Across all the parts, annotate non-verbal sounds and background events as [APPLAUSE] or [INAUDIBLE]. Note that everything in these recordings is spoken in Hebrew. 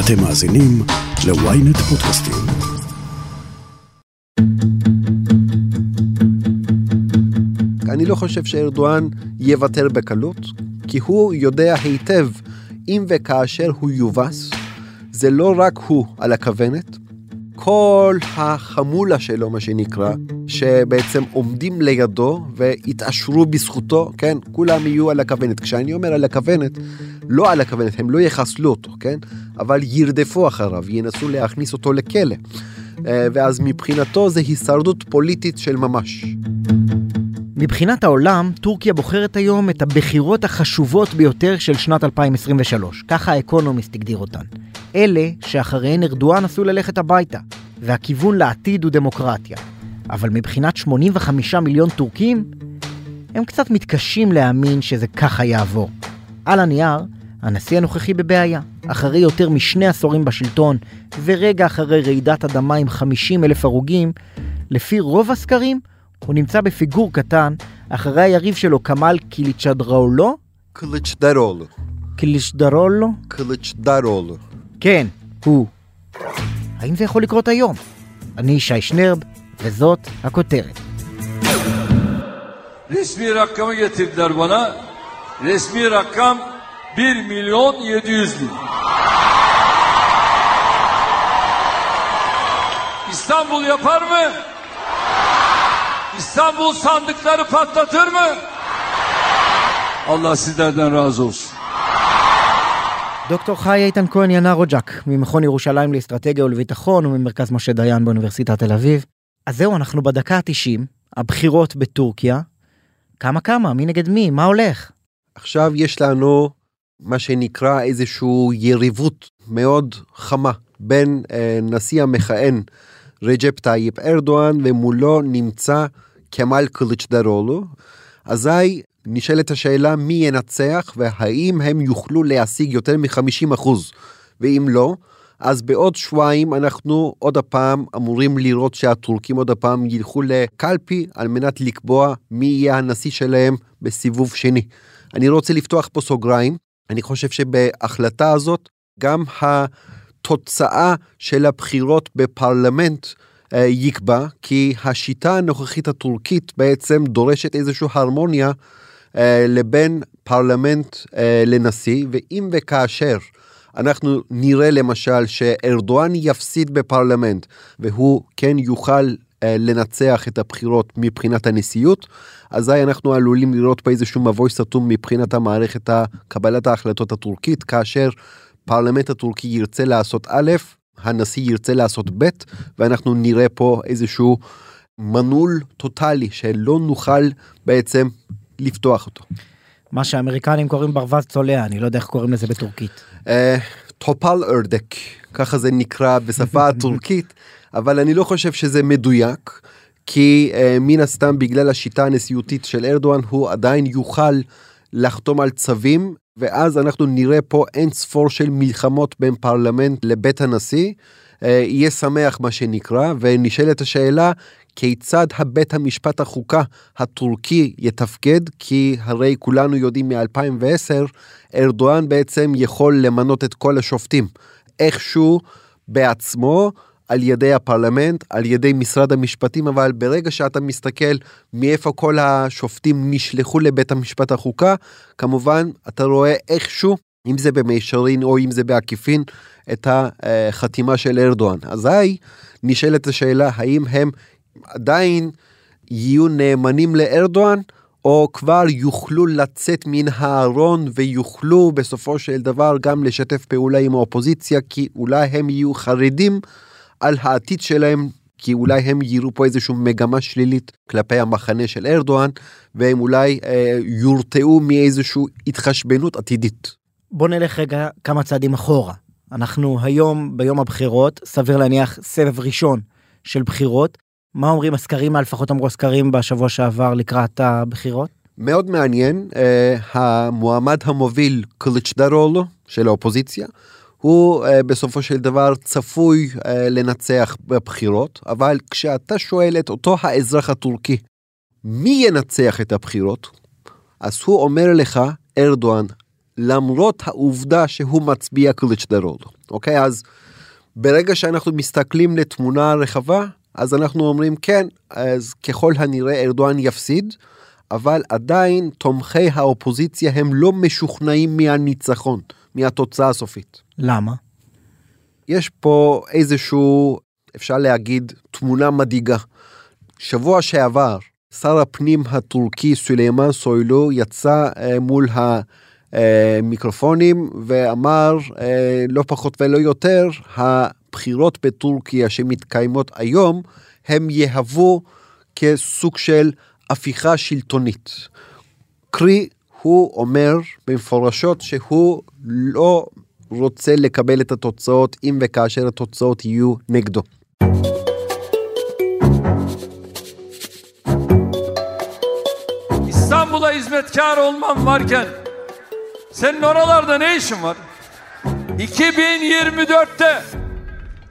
אתם מאזינים ל-ynet פודקאסטים. אני לא חושב שארדואן יוותר בקלות, כי הוא יודע היטב אם וכאשר הוא יובס, זה לא רק הוא על הכוונת, כל החמולה שלו, מה שנקרא, שבעצם עומדים לידו והתעשרו בזכותו, כן, כולם יהיו על הכוונת. כשאני אומר על הכוונת, לא על הכוונת, הם לא יחסלו אותו, כן, אבל ירדפו אחריו, ינסו להכניס אותו לכלא. אה, ואז מבחינתו זה הישרדות פוליטית של ממש. מבחינת העולם, טורקיה בוחרת היום את הבחירות החשובות ביותר של שנת 2023, ככה האקונומיסט הגדיר אותן. אלה שאחריהן ארדואן עשוי ללכת הביתה, והכיוון לעתיד הוא דמוקרטיה. אבל מבחינת 85 מיליון טורקים, הם קצת מתקשים להאמין שזה ככה יעבור. על הנייר, הנשיא הנוכחי בבעיה. אחרי יותר משני עשורים בשלטון, ורגע אחרי רעידת אדמה עם 50 אלף הרוגים, לפי רוב הסקרים, הוא נמצא בפיגור קטן אחרי היריב שלו כמאל קיליצ'דראולו? קליצ'דרולו. קיליצ'דרולו? קליצ'דרולו. כן, הוא. האם זה יכול לקרות היום? אני ישי שנרב, וזאת הכותרת. Resmi rakamı getirdiler bana. Resmi rakam 1 milyon 700 bin. İstanbul yapar mı? İstanbul sandıkları patlatır mı? Allah sizlerden razı olsun. דוקטור חי איתן כהן ינרוג'ק, ממכון ירושלים לאסטרטגיה ולביטחון וממרכז משה דיין באוניברסיטת תל אביב. אז זהו, אנחנו בדקה ה-90, הבחירות בטורקיה. כמה כמה? מי נגד מי? מה הולך? עכשיו יש לנו מה שנקרא איזושהי יריבות מאוד חמה בין אה, נשיא המכהן רג'פ טייפ ארדואן ומולו נמצא כמאל קליצ'דרולו. אזי נשאלת השאלה מי ינצח והאם הם יוכלו להשיג יותר מ-50%. ואם לא, אז בעוד שבועיים אנחנו עוד הפעם אמורים לראות שהטורקים עוד הפעם ילכו לקלפי על מנת לקבוע מי יהיה הנשיא שלהם בסיבוב שני. אני רוצה לפתוח פה סוגריים, אני חושב שבהחלטה הזאת גם התוצאה של הבחירות בפרלמנט יקבע, כי השיטה הנוכחית הטורקית בעצם דורשת איזושהי הרמוניה אה, לבין פרלמנט אה, לנשיא, ואם וכאשר אנחנו נראה למשל שארדואן יפסיד בפרלמנט והוא כן יוכל אה, לנצח את הבחירות מבחינת הנשיאות, אזי אנחנו עלולים לראות פה איזשהו מבוי סתום מבחינת המערכת קבלת ההחלטות הטורקית, כאשר פרלמנט הטורקי ירצה לעשות א', הנשיא ירצה לעשות ב', ואנחנו נראה פה איזשהו מנעול טוטאלי שלא נוכל בעצם לפתוח אותו. מה שהאמריקנים קוראים ברווז צולע, אני לא יודע איך קוראים לזה בטורקית. אה, טופל ארדק, ככה זה נקרא בשפה [LAUGHS] הטורקית, אבל אני לא חושב שזה מדויק, כי uh, מן הסתם בגלל השיטה הנשיאותית של ארדואן הוא עדיין יוכל לחתום על צווים, ואז אנחנו נראה פה אין ספור של מלחמות בין פרלמנט לבית הנשיא. uh, יהיה שמח מה שנקרא, ונשאלת השאלה כיצד הבית המשפט החוקה הטורקי יתפקד, כי הרי כולנו יודעים מ-2010, ארדואן בעצם יכול למנות את כל השופטים. איכשהו בעצמו, על ידי הפרלמנט, על ידי משרד המשפטים, אבל ברגע שאתה מסתכל מאיפה כל השופטים נשלחו לבית המשפט החוקה, כמובן אתה רואה איכשהו, אם זה במישרין או אם זה בעקיפין, את החתימה של ארדואן. אזי נשאלת השאלה האם הם עדיין יהיו נאמנים לארדואן, או כבר יוכלו לצאת מן הארון ויוכלו בסופו של דבר גם לשתף פעולה עם האופוזיציה, כי אולי הם יהיו חרדים על העתיד שלהם, כי אולי הם יראו פה איזושהי מגמה שלילית כלפי המחנה של ארדואן, והם אולי אה, יורתעו מאיזושהי התחשבנות עתידית. בוא נלך רגע כמה צעדים אחורה. אנחנו היום ביום הבחירות, סביר להניח סבב ראשון של בחירות. מה אומרים הסקרים, מה לפחות אמרו הסקרים בשבוע שעבר לקראת הבחירות? מאוד מעניין, אה, המועמד המוביל קליצ'דרולו של האופוזיציה, הוא אה, בסופו של דבר צפוי אה, לנצח בבחירות, אבל כשאתה שואל את אותו האזרח הטורקי, מי ינצח את הבחירות? אז הוא אומר לך, ארדואן, למרות העובדה שהוא מצביע קליצ'דרול. אוקיי, אז ברגע שאנחנו מסתכלים לתמונה רחבה, אז אנחנו אומרים כן, אז ככל הנראה ארדואן יפסיד, אבל עדיין תומכי האופוזיציה הם לא משוכנעים מהניצחון, מהתוצאה הסופית. למה? יש פה איזשהו, אפשר להגיד, תמונה מדאיגה. שבוע שעבר, שר הפנים הטורקי סולימאן סוילו יצא אה, מול המיקרופונים ואמר אה, לא פחות ולא יותר, הבחירות בטורקיה שמתקיימות היום, הם יהוו כסוג של הפיכה שלטונית. קרי, הוא אומר במפורשות שהוא לא רוצה לקבל את התוצאות אם וכאשר התוצאות yju nigdo. İstanbul'a hizmetkar olmam varken senin oralarda ne işin var? 2024'te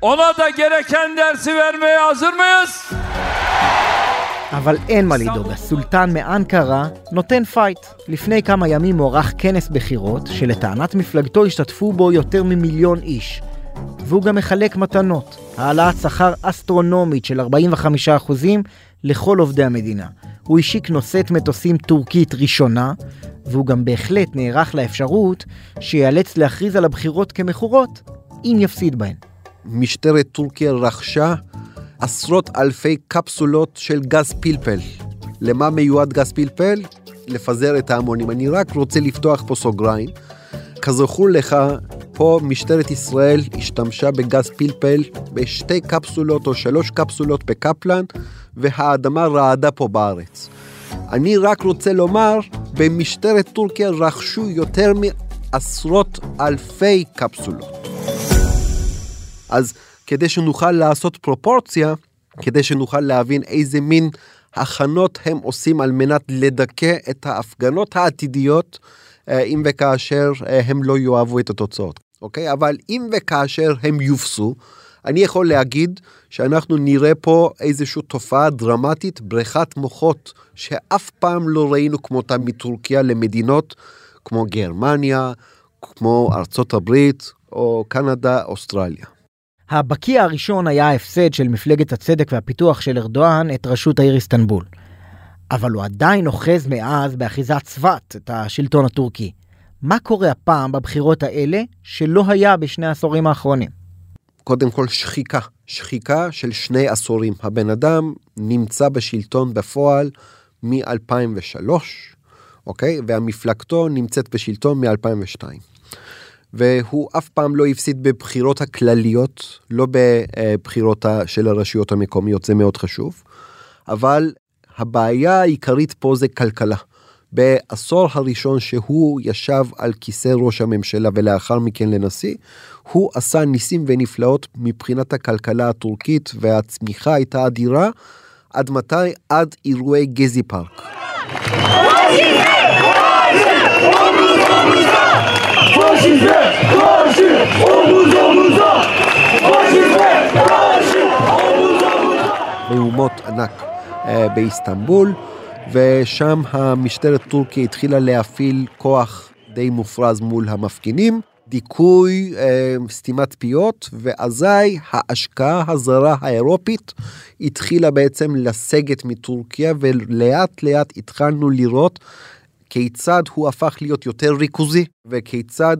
ona da gereken dersi vermeye hazır mıyız? אבל אין מה לדאוג, הסולטן מאנקרה נותן fight. לפני כמה ימים נערך כנס בחירות, שלטענת מפלגתו השתתפו בו יותר ממיליון איש. והוא גם מחלק מתנות, העלאת שכר אסטרונומית של 45% לכל עובדי המדינה. הוא השיק נושאת מטוסים טורקית ראשונה, והוא גם בהחלט נערך לאפשרות שייאלץ להכריז על הבחירות כמכורות, אם יפסיד בהן. משטרת טורקיה רכשה עשרות אלפי קפסולות של גז פלפל. למה מיועד גז פלפל? לפזר את ההמונים. אני רק רוצה לפתוח פה סוגריים. כזכור לך, פה משטרת ישראל השתמשה בגז פלפל בשתי קפסולות או שלוש קפסולות בקפלן, והאדמה רעדה פה בארץ. אני רק רוצה לומר, במשטרת טורקיה רכשו יותר מעשרות אלפי קפסולות. אז כדי שנוכל לעשות פרופורציה, כדי שנוכל להבין איזה מין הכנות הם עושים על מנת לדכא את ההפגנות העתידיות, אה, אם וכאשר אה, הם לא יאהבו את התוצאות, אוקיי? אבל אם וכאשר הם יופסו, אני יכול להגיד שאנחנו נראה פה איזושהי תופעה דרמטית, בריכת מוחות שאף פעם לא ראינו כמותה מטורקיה למדינות כמו גרמניה, כמו ארצות הברית או קנדה, אוסטרליה. הבקיע הראשון היה ההפסד של מפלגת הצדק והפיתוח של ארדואן את ראשות העיר איסטנבול. אבל הוא עדיין אוחז מאז באחיזת צבת את השלטון הטורקי. מה קורה הפעם בבחירות האלה שלא היה בשני העשורים האחרונים? קודם כל שחיקה, שחיקה של שני עשורים. הבן אדם נמצא בשלטון בפועל מ-2003, אוקיי? והמפלגתו נמצאת בשלטון מ-2002. והוא אף פעם לא הפסיד בבחירות הכלליות, לא בבחירות של הרשויות המקומיות, זה מאוד חשוב. אבל הבעיה העיקרית פה זה כלכלה. בעשור הראשון שהוא ישב על כיסא ראש הממשלה ולאחר מכן לנשיא, הוא עשה ניסים ונפלאות מבחינת הכלכלה הטורקית והצמיחה הייתה אדירה. עד מתי? עד אירועי גזי פארק. מהומות ענק אה, באיסטנבול, ושם המשטרת טורקיה התחילה להפעיל כוח די מופרז מול המפגינים, דיכוי, אה, סתימת פיות, ואזי ההשקעה הזרה האירופית התחילה בעצם לסגת מטורקיה, ולאט לאט התחלנו לראות כיצד הוא הפך להיות יותר ריכוזי, וכיצד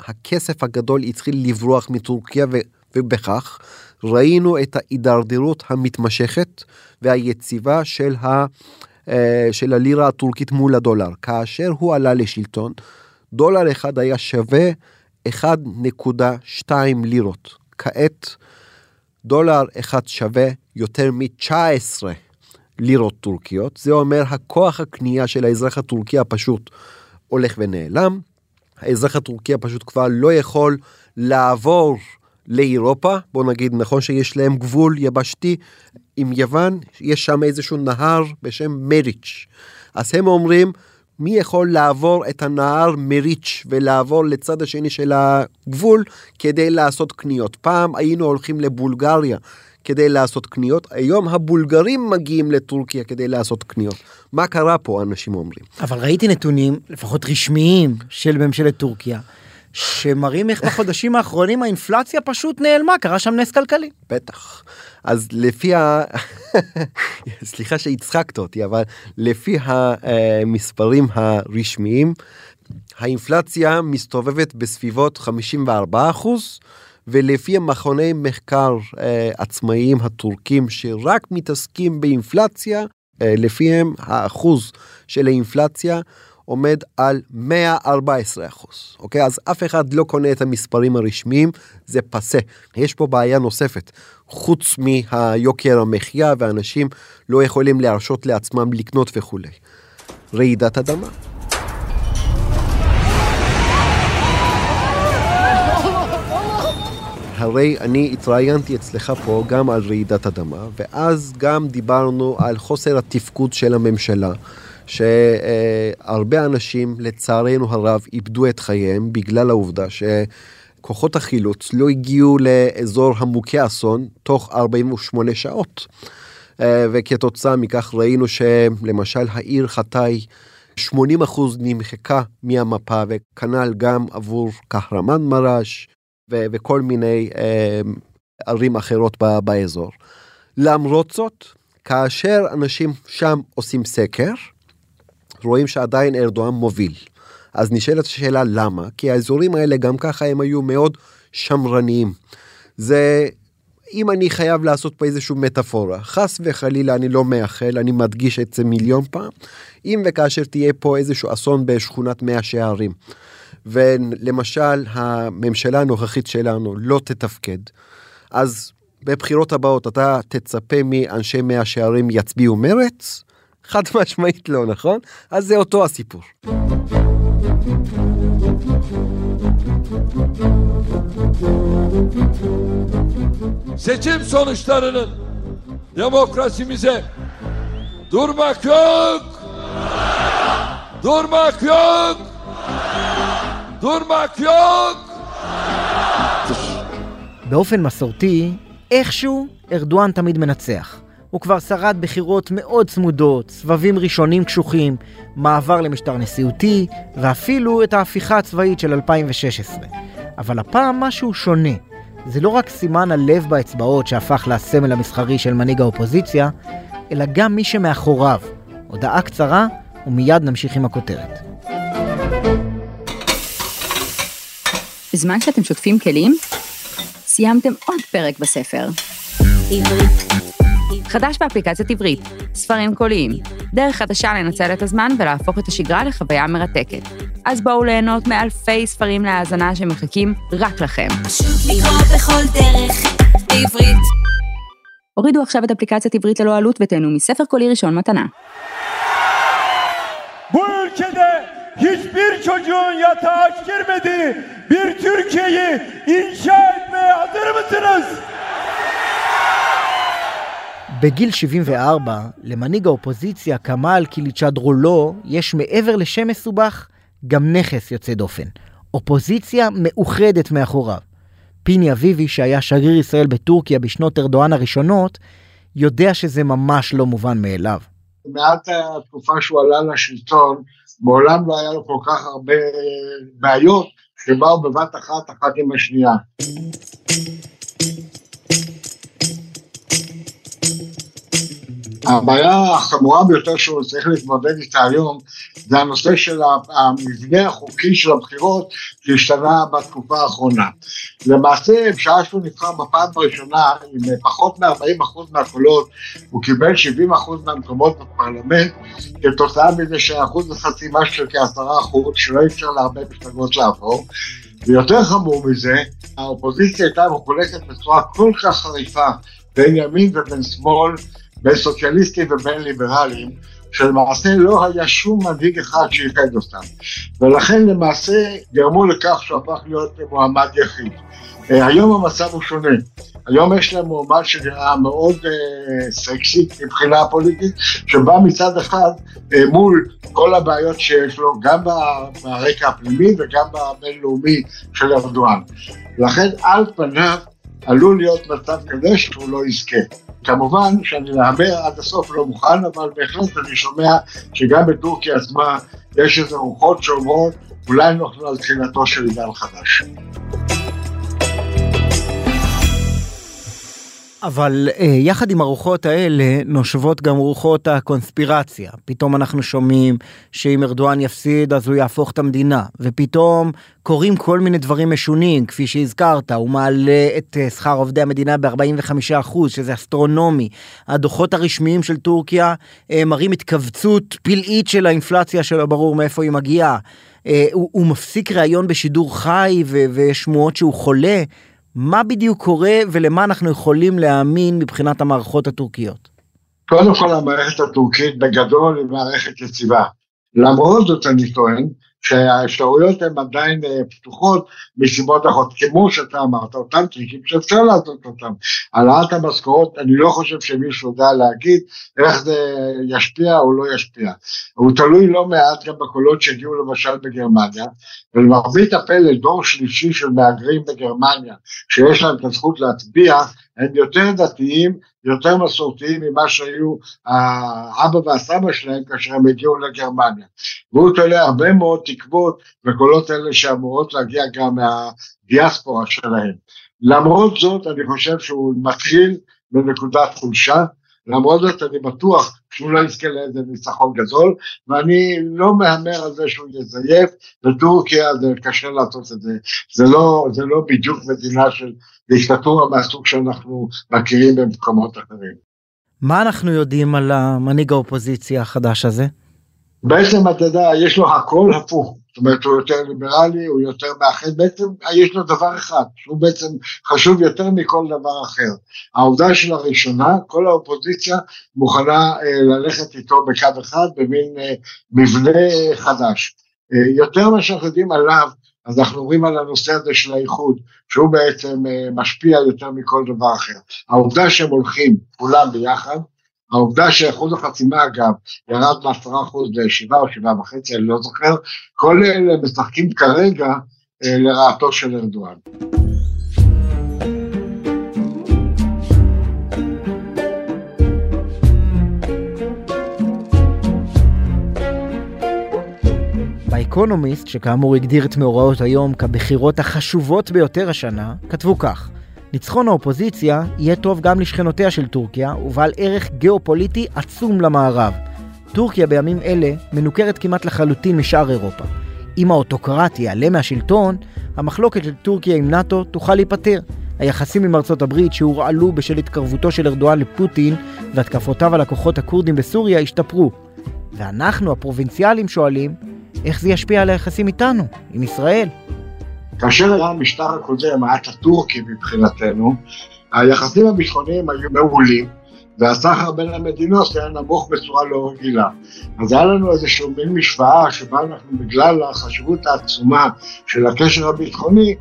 הכסף הגדול התחיל לברוח מטורקיה, ובכך ראינו את ההידרדרות המתמשכת והיציבה של, ה, אה, של הלירה הטורקית מול הדולר. כאשר הוא עלה לשלטון, דולר אחד היה שווה 1.2 לירות. כעת דולר אחד שווה יותר מ-19 לירות טורקיות, זה אומר הכוח הקנייה של האזרח הטורקי הפשוט הולך ונעלם, האזרח הטורקי הפשוט כבר לא יכול לעבור לאירופה, בוא נגיד נכון שיש להם גבול יבשתי עם יוון, יש שם איזשהו נהר בשם מריץ', אז הם אומרים מי יכול לעבור את הנהר מריץ' ולעבור לצד השני של הגבול כדי לעשות קניות. פעם היינו הולכים לבולגריה כדי לעשות קניות, היום הבולגרים מגיעים לטורקיה כדי לעשות קניות. מה קרה פה, אנשים אומרים. אבל ראיתי נתונים, לפחות רשמיים, של ממשלת טורקיה, שמראים איך בחודשים האחרונים האינפלציה פשוט נעלמה, קרה שם נס כלכלי. בטח. אז לפי ה... [LAUGHS] סליחה שהצחקת אותי, אבל לפי המספרים הרשמיים, האינפלציה מסתובבת בסביבות 54 אחוז, ולפי המכוני מחקר אה, עצמאיים הטורקים שרק מתעסקים באינפלציה, אה, לפיהם האחוז של האינפלציה עומד על 114 אחוז, אוקיי? אז אף אחד לא קונה את המספרים הרשמיים, זה פסה. יש פה בעיה נוספת, חוץ מהיוקר המחיה ואנשים לא יכולים להרשות לעצמם לקנות וכולי. רעידת אדמה. הרי אני התראיינתי אצלך פה גם על רעידת אדמה, ואז גם דיברנו על חוסר התפקוד של הממשלה, שהרבה אנשים, לצערנו הרב, איבדו את חייהם בגלל העובדה שכוחות החילוץ לא הגיעו לאזור המוכה אסון תוך 48 שעות. וכתוצאה מכך ראינו שלמשל העיר חתאי 80% נמחקה מהמפה וכנ"ל גם עבור קהרמן מרש, ו- וכל מיני אה, ערים אחרות ב- באזור. למרות זאת, כאשר אנשים שם עושים סקר, רואים שעדיין ארדואן מוביל. אז נשאלת השאלה למה, כי האזורים האלה גם ככה הם היו מאוד שמרניים. זה, אם אני חייב לעשות פה איזושהי מטאפורה, חס וחלילה אני לא מאחל, אני מדגיש את זה מיליון פעם, אם וכאשר תהיה פה איזשהו אסון בשכונת מאה שערים, ולמשל הממשלה הנוכחית שלנו לא תתפקד, אז בבחירות הבאות אתה תצפה מאנשי מאה שערים יצביעו מרץ? חד משמעית לא, נכון? אז זה אותו הסיפור. Seçim sonuçlarının demokrasimize durmak yok. Durmak yok. Durmak yok. באופן מסורתי, איכשהו ארדואן תמיד מנצח. הוא כבר שרד בחירות מאוד צמודות, סבבים ראשונים קשוחים, מעבר למשטר נשיאותי, ואפילו את ההפיכה הצבאית של 2016. אבל הפעם משהו שונה. זה לא רק סימן הלב באצבעות שהפך לסמל המסחרי של מנהיג האופוזיציה, אלא גם מי שמאחוריו. הודעה קצרה, ומיד נמשיך עם הכותרת. בזמן שאתם שוטפים כלים, סיימתם עוד פרק בספר. עברית. חדש באפליקציית עברית, ספרים קוליים, דרך חדשה לנצל את הזמן ולהפוך את השגרה לחוויה מרתקת. אז בואו ליהנות מאלפי ספרים להאזנה שמחכים רק לכם. פשוט לקרוא בכל דרך, בעברית. הורידו עכשיו את אפליקציית עברית ללא עלות ותהנו מספר קולי ראשון מתנה. Bu ülkede hiçbir çocuğun yatağa aç girmediği bir Türkiye'yi inşa etmeye hazır mısınız? בגיל 74, למנהיג האופוזיציה כמאל קיליצ'דרולו יש מעבר לשם מסובך גם נכס יוצא דופן. אופוזיציה מאוחדת מאחוריו. פיני אביבי, שהיה שגריר ישראל בטורקיה בשנות ארדואן הראשונות, יודע שזה ממש לא מובן מאליו. מעט התקופה שהוא עלה לשלטון, מעולם לא היה לו כל כך הרבה בעיות שבאו בבת אחת אחת עם השנייה. הבעיה החמורה ביותר שהוא צריך להתמודד איתה היום זה הנושא של המבנה החוקי של הבחירות שהשתנה בתקופה האחרונה. למעשה בשעה שהוא נבחר בפעם הראשונה עם פחות מ-40% מהקולות הוא קיבל 70% מהמקומות בפרלמנט כתוצאה מזה שאחוז החסימה של כ-10% שלא אפשר להרבה מפלגות לעבור ויותר חמור מזה האופוזיציה הייתה מחולקת בצורה כל כך חריפה בין ימין ובין שמאל בין סוציאליסטים ובין ליברלים, שלמעשה לא היה שום מנהיג אחד שאיחד אותם. ולכן למעשה גרמו לכך שהוא הפך להיות מועמד יחיד. היום המצב הוא שונה. היום יש להם מועמד שנראה מאוד אה, סקסי מבחינה פוליטית, שבא מצד אחד אה, מול כל הבעיות שיש לו, גם ברקע הפנימי וגם בבינלאומי של ארדואן. לכן על פניו עלול להיות מצב כזה שהוא לא יזכה. כמובן שאני להמר עד הסוף לא מוכן, אבל בהחלט אני שומע שגם בטורקיה עצמה יש איזה רוחות שאומרות אולי אנחנו על תחילתו של עידן חדש. אבל אה, יחד עם הרוחות האלה נושבות גם רוחות הקונספירציה. פתאום אנחנו שומעים שאם ארדואן יפסיד אז הוא יהפוך את המדינה, ופתאום קורים כל מיני דברים משונים, כפי שהזכרת, הוא מעלה את אה, שכר עובדי המדינה ב-45%, שזה אסטרונומי. הדוחות הרשמיים של טורקיה אה, מראים התכווצות פלאית של האינפלציה שלא ברור מאיפה היא מגיעה. אה, הוא, הוא מפסיק ראיון בשידור חי ו- ויש שמועות שהוא חולה. מה בדיוק קורה ולמה אנחנו יכולים להאמין מבחינת המערכות הטורקיות? קודם כל המערכת הטורקית בגדול היא מערכת יציבה. למרות זאת אני טוען שהאפשרויות הן עדיין אה, פתוחות מסיבות אחרות, כמו שאתה אמרת, אותם טריקים שאפשר לעשות אותם. העלאת המשכורות, אני לא חושב שמישהו יודע להגיד איך זה ישפיע או לא ישפיע. הוא תלוי לא מעט גם בקולות שהגיעו למשל בגרמניה, ולמרבית הפלא דור שלישי של מהגרים בגרמניה, שיש להם את הזכות להצביע, הם יותר דתיים, יותר מסורתיים ממה שהיו האבא והסבא שלהם כאשר הם הגיעו לגרמניה. והוא תולה הרבה מאוד תקוות וקולות אלה שאמורות להגיע גם מהדיאספורה שלהם. למרות זאת אני חושב שהוא מתחיל בנקודת חולשה, למרות זאת אני בטוח שהוא לא יזכה לאיזה ניצחון גדול, ואני לא מהמר על זה שהוא יזייף, בטורקיה זה קשה לעשות את זה, זה לא, זה לא בדיוק מדינה של דיקטטורה מהסוג שאנחנו מכירים במקומות אחרים. מה אנחנו יודעים על המנהיג האופוזיציה החדש הזה? בעצם אתה יודע, יש לו הכל הפוך. זאת אומרת, הוא יותר ליברלי, הוא יותר מאחד, בעצם יש לו דבר אחד, שהוא בעצם חשוב יותר מכל דבר אחר. העובדה שלראשונה, כל האופוזיציה מוכנה אה, ללכת איתו בקו אחד במין אה, מבנה חדש. אה, יותר ממה שאנחנו יודעים עליו, אז אנחנו אומרים על הנושא הזה של האיחוד, שהוא בעצם משפיע יותר מכל דבר אחר. העובדה שהם הולכים כולם ביחד, העובדה שאחוז החסימה אגב ירד מעשרה אחוז לשבעה או שבעה וחצי, אני לא זוכר, כל אלה משחקים כרגע אה, לרעתו של ארדואן. באקונומיסט, שכאמור הגדיר את מאורעות היום כבחירות החשובות ביותר השנה, כתבו כך: ניצחון האופוזיציה יהיה טוב גם לשכנותיה של טורקיה, ובעל ערך גיאופוליטי עצום למערב. טורקיה בימים אלה מנוכרת כמעט לחלוטין משאר אירופה. אם האוטוקרט יעלה מהשלטון, המחלוקת של טורקיה עם נאט"ו תוכל להיפתר. היחסים עם ארצות הברית שהורעלו בשל התקרבותו של ארדואן לפוטין והתקפותיו על הכוחות הכורדים בסוריה השתפרו. ואנחנו, הפרובינציאלים, שואלים, איך זה ישפיע על היחסים איתנו, עם ישראל? כאשר היה המשטר הקודם, היה הטורקי מבחינתנו, היחסים הביטחוניים היו מעולים, והסחר בין המדינות היה נמוך בצורה לא רגילה. אז היה לנו איזשהו מין משוואה שבה אנחנו בגלל החשיבות העצומה של הקשר הביטחוני,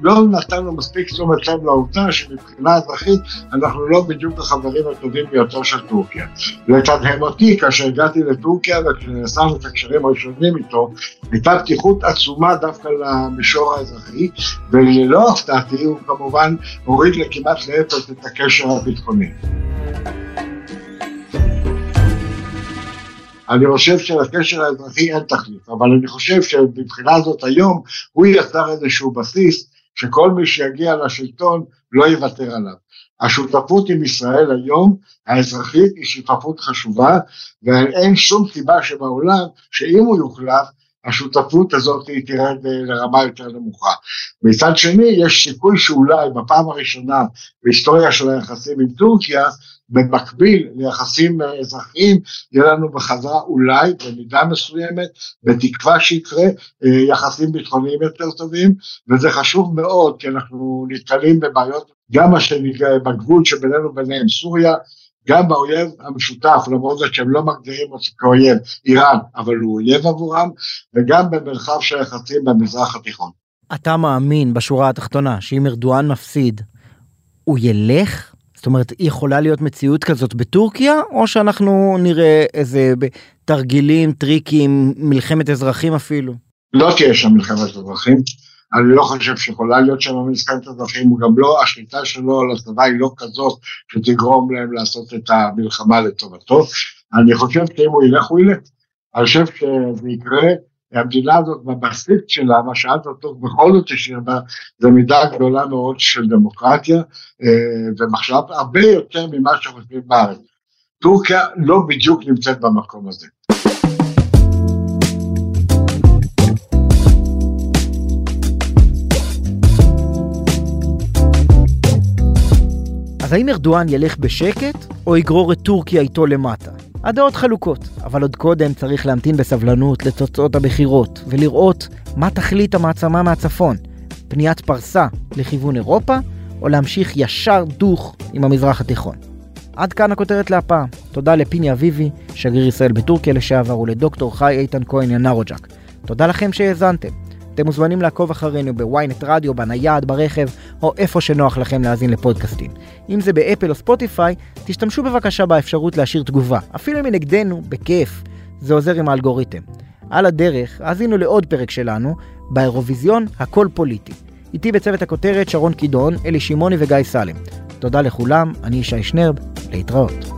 לא נתנו מספיק תשומת לב לעובדה שמבחינה אזרחית אנחנו לא בדיוק החברים הטובים ביותר של טורקיה. לתדהמותי, כאשר הגעתי לטורקיה וכשנסענו את הקשרים הראשונים איתו, הייתה פתיחות עצומה דווקא למישור האזרחי, וללא הפתעתי הוא כמובן הוריד לכמעט לאפס את הקשר הביטחוני. אני חושב שלקשר האזרחי אין תחליף, אבל אני חושב שמבחינה זאת היום הוא יצר איזשהו בסיס שכל מי שיגיע לשלטון לא יוותר עליו. השותפות עם ישראל היום, האזרחית, היא שותפות חשובה, ואין שום סיבה שבעולם שאם הוא יוחלף, השותפות הזאת תרד לרמה יותר נמוכה. מצד שני, יש סיכוי שאולי בפעם הראשונה בהיסטוריה של היחסים עם טורקיה, במקביל ליחסים אזרחיים, יהיה לנו בחזרה אולי, במידה מסוימת, בתקווה שיקרה, אה, יחסים ביטחוניים יותר טובים, וזה חשוב מאוד, כי אנחנו נתקלים בבעיות, גם בגבול שבינינו וביניהם סוריה, גם באויב המשותף, למרות זאת שהם לא מגדירים אותו כאויב, איראן, אבל הוא אויב עבורם, וגם במרחב של היחסים במזרח התיכון. אתה מאמין בשורה התחתונה שאם ארדואן מפסיד, הוא ילך זאת אומרת, יכולה להיות מציאות כזאת בטורקיה, או שאנחנו נראה איזה תרגילים, טריקים, מלחמת אזרחים אפילו? לא תהיה שם מלחמת אזרחים. אני לא חושב שיכולה להיות שם מלחמת אזרחים, הוא גם לא, השליטה שלו על הצבא היא לא כזאת שתגרום להם לעשות את המלחמה לטובתו. אני חושב שאם הוא ילך, הוא ילך. אני חושב שזה יקרה, המדינה הזאת בבסיס שלה, מה שאת אותו בכל זאת השאיר בה, זה מידה גדולה מאוד של דמוקרטיה, אה, ומחשב הרבה יותר ממה שחושבים בארץ. טורקיה לא בדיוק נמצאת במקום הזה. אז האם ארדואן ילך בשקט, או יגרור את טורקיה איתו למטה? הדעות חלוקות, אבל עוד קודם צריך להמתין בסבלנות לתוצאות הבחירות, ולראות מה תחליט המעצמה מהצפון, פניית פרסה לכיוון אירופה, או להמשיך ישר דוך עם המזרח התיכון. עד כאן הכותרת להפעם. תודה לפיני אביבי, שגריר ישראל בטורקיה לשעבר, ולדוקטור חי איתן כהן ינרוג'ק. תודה לכם שהאזנתם. אתם מוזמנים לעקוב אחרינו בוויינט רדיו, בנייד, ברכב, או איפה שנוח לכם להאזין לפודקאסטים. אם זה באפל או ספוטיפיי, תשתמשו בבקשה באפשרות להשאיר תגובה, אפילו אם היא נגדנו, בכיף. זה עוזר עם האלגוריתם. על הדרך, האזינו לעוד פרק שלנו, באירוויזיון הכל פוליטי. איתי בצוות הכותרת שרון קידון, אלי שמעוני וגיא סלם. תודה לכולם, אני ישי שנרב, להתראות.